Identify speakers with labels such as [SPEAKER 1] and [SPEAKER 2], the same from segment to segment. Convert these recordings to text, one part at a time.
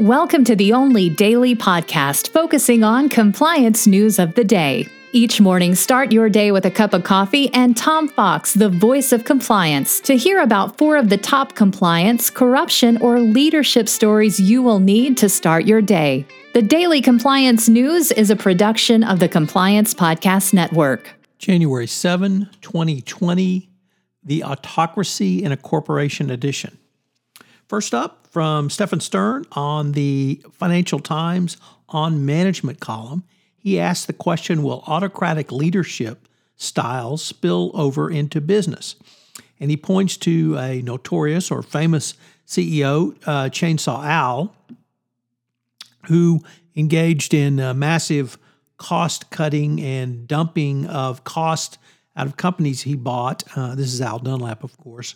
[SPEAKER 1] Welcome to the only daily podcast focusing on compliance news of the day. Each morning, start your day with a cup of coffee and Tom Fox, the voice of compliance, to hear about four of the top compliance, corruption, or leadership stories you will need to start your day. The Daily Compliance News is a production of the Compliance Podcast Network.
[SPEAKER 2] January 7, 2020, The Autocracy in a Corporation Edition. First up, from Stefan Stern on the Financial Times on Management column, he asked the question Will autocratic leadership styles spill over into business? And he points to a notorious or famous CEO, uh, Chainsaw Al, who engaged in uh, massive cost cutting and dumping of cost out of companies he bought. Uh, this is Al Dunlap, of course.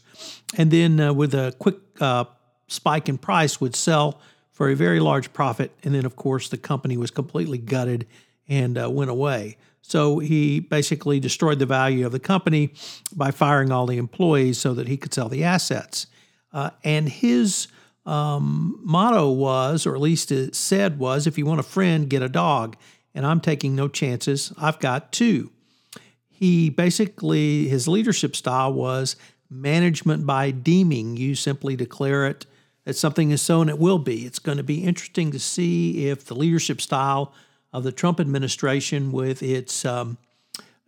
[SPEAKER 2] And then uh, with a quick uh, spike in price, would sell for a very large profit. And then, of course, the company was completely gutted and uh, went away. So he basically destroyed the value of the company by firing all the employees so that he could sell the assets. Uh, and his um, motto was, or at least it said was, if you want a friend, get a dog. And I'm taking no chances. I've got two. He basically, his leadership style was management by deeming. You simply declare it that something is so and it will be. It's going to be interesting to see if the leadership style of the Trump administration, with its um,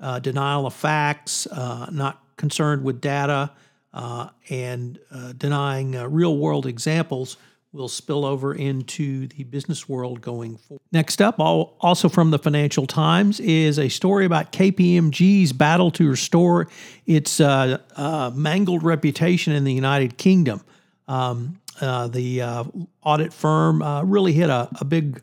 [SPEAKER 2] uh, denial of facts, uh, not concerned with data, uh, and uh, denying uh, real world examples, will spill over into the business world going forward. Next up, also from the Financial Times, is a story about KPMG's battle to restore its uh, uh, mangled reputation in the United Kingdom. Um, uh, the uh, audit firm uh, really hit a, a, big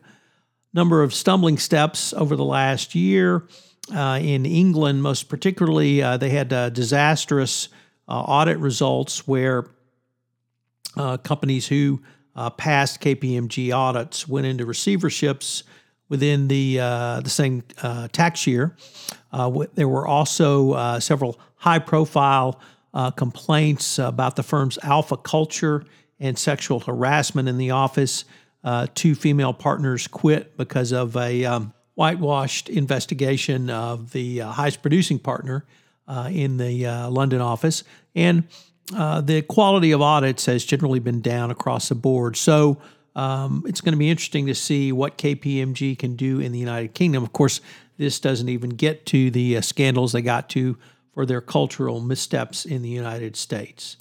[SPEAKER 2] number of stumbling steps over the last year. Uh, in England, most particularly, they had disastrous audit results where companies who uh, past KPMG audits went into receiverships within the uh, the same uh, tax year. Uh, there were also uh, several high profile uh, complaints about the firm's alpha culture and sexual harassment in the office. two female partners quit because of a um, whitewashed investigation of the highest producing partner in the London office, and uh, the quality of audits has generally been down across the board. So um, it's going to be interesting to see what KPMG can do in the United Kingdom. Of course, this doesn't even get to the uh, scandals they got to for their cultural missteps in the United States.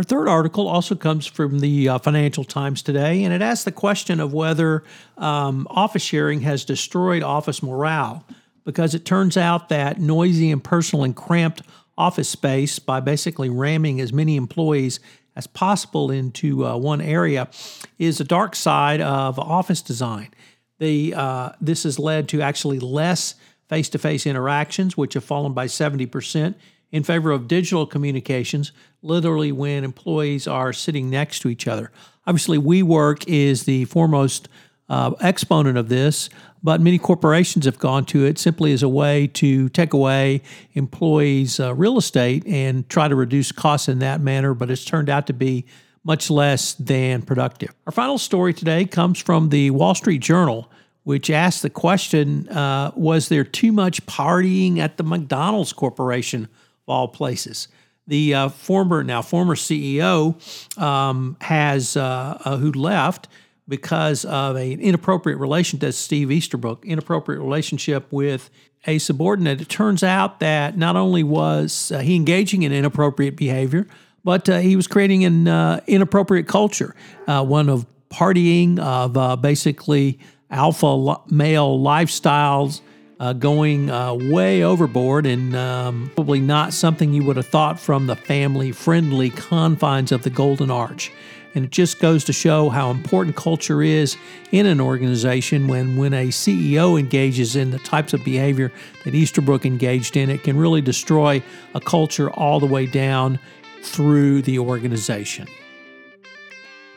[SPEAKER 2] Our third article also comes from the uh, Financial Times today, and it asks the question of whether um, office sharing has destroyed office morale, because it turns out that noisy and personal and cramped office space by basically ramming as many employees as possible into uh, one area is a dark side of office design. The, uh, this has led to actually less face to face interactions, which have fallen by 70%, in favor of digital communications, literally when employees are sitting next to each other. Obviously, WeWork is the foremost uh, exponent of this, but many corporations have gone to it simply as a way to take away employees' uh, real estate and try to reduce costs in that manner, but it's turned out to be much less than productive. Our final story today comes from the Wall Street Journal, which asked the question uh, Was there too much partying at the McDonald's Corporation all places? The uh, former, now former CEO, um, has uh, uh, who left because of an inappropriate relationship, Steve Easterbrook, inappropriate relationship with a subordinate. It turns out that not only was uh, he engaging in inappropriate behavior, but uh, he was creating an inappropriate culture, one of partying, of basically alpha male lifestyles. Uh, going way overboard and um, probably not something you would have thought from the family friendly confines of the Golden Arch. And it just goes to show how important culture is in an organization when, when a CEO engages in the types of behavior that Easterbrook engaged in, it can really destroy a culture all the way down through the organization.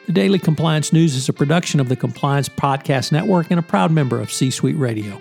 [SPEAKER 2] The Daily Compliance News is a production of the Compliance Podcast Network and a proud member of C Suite Radio.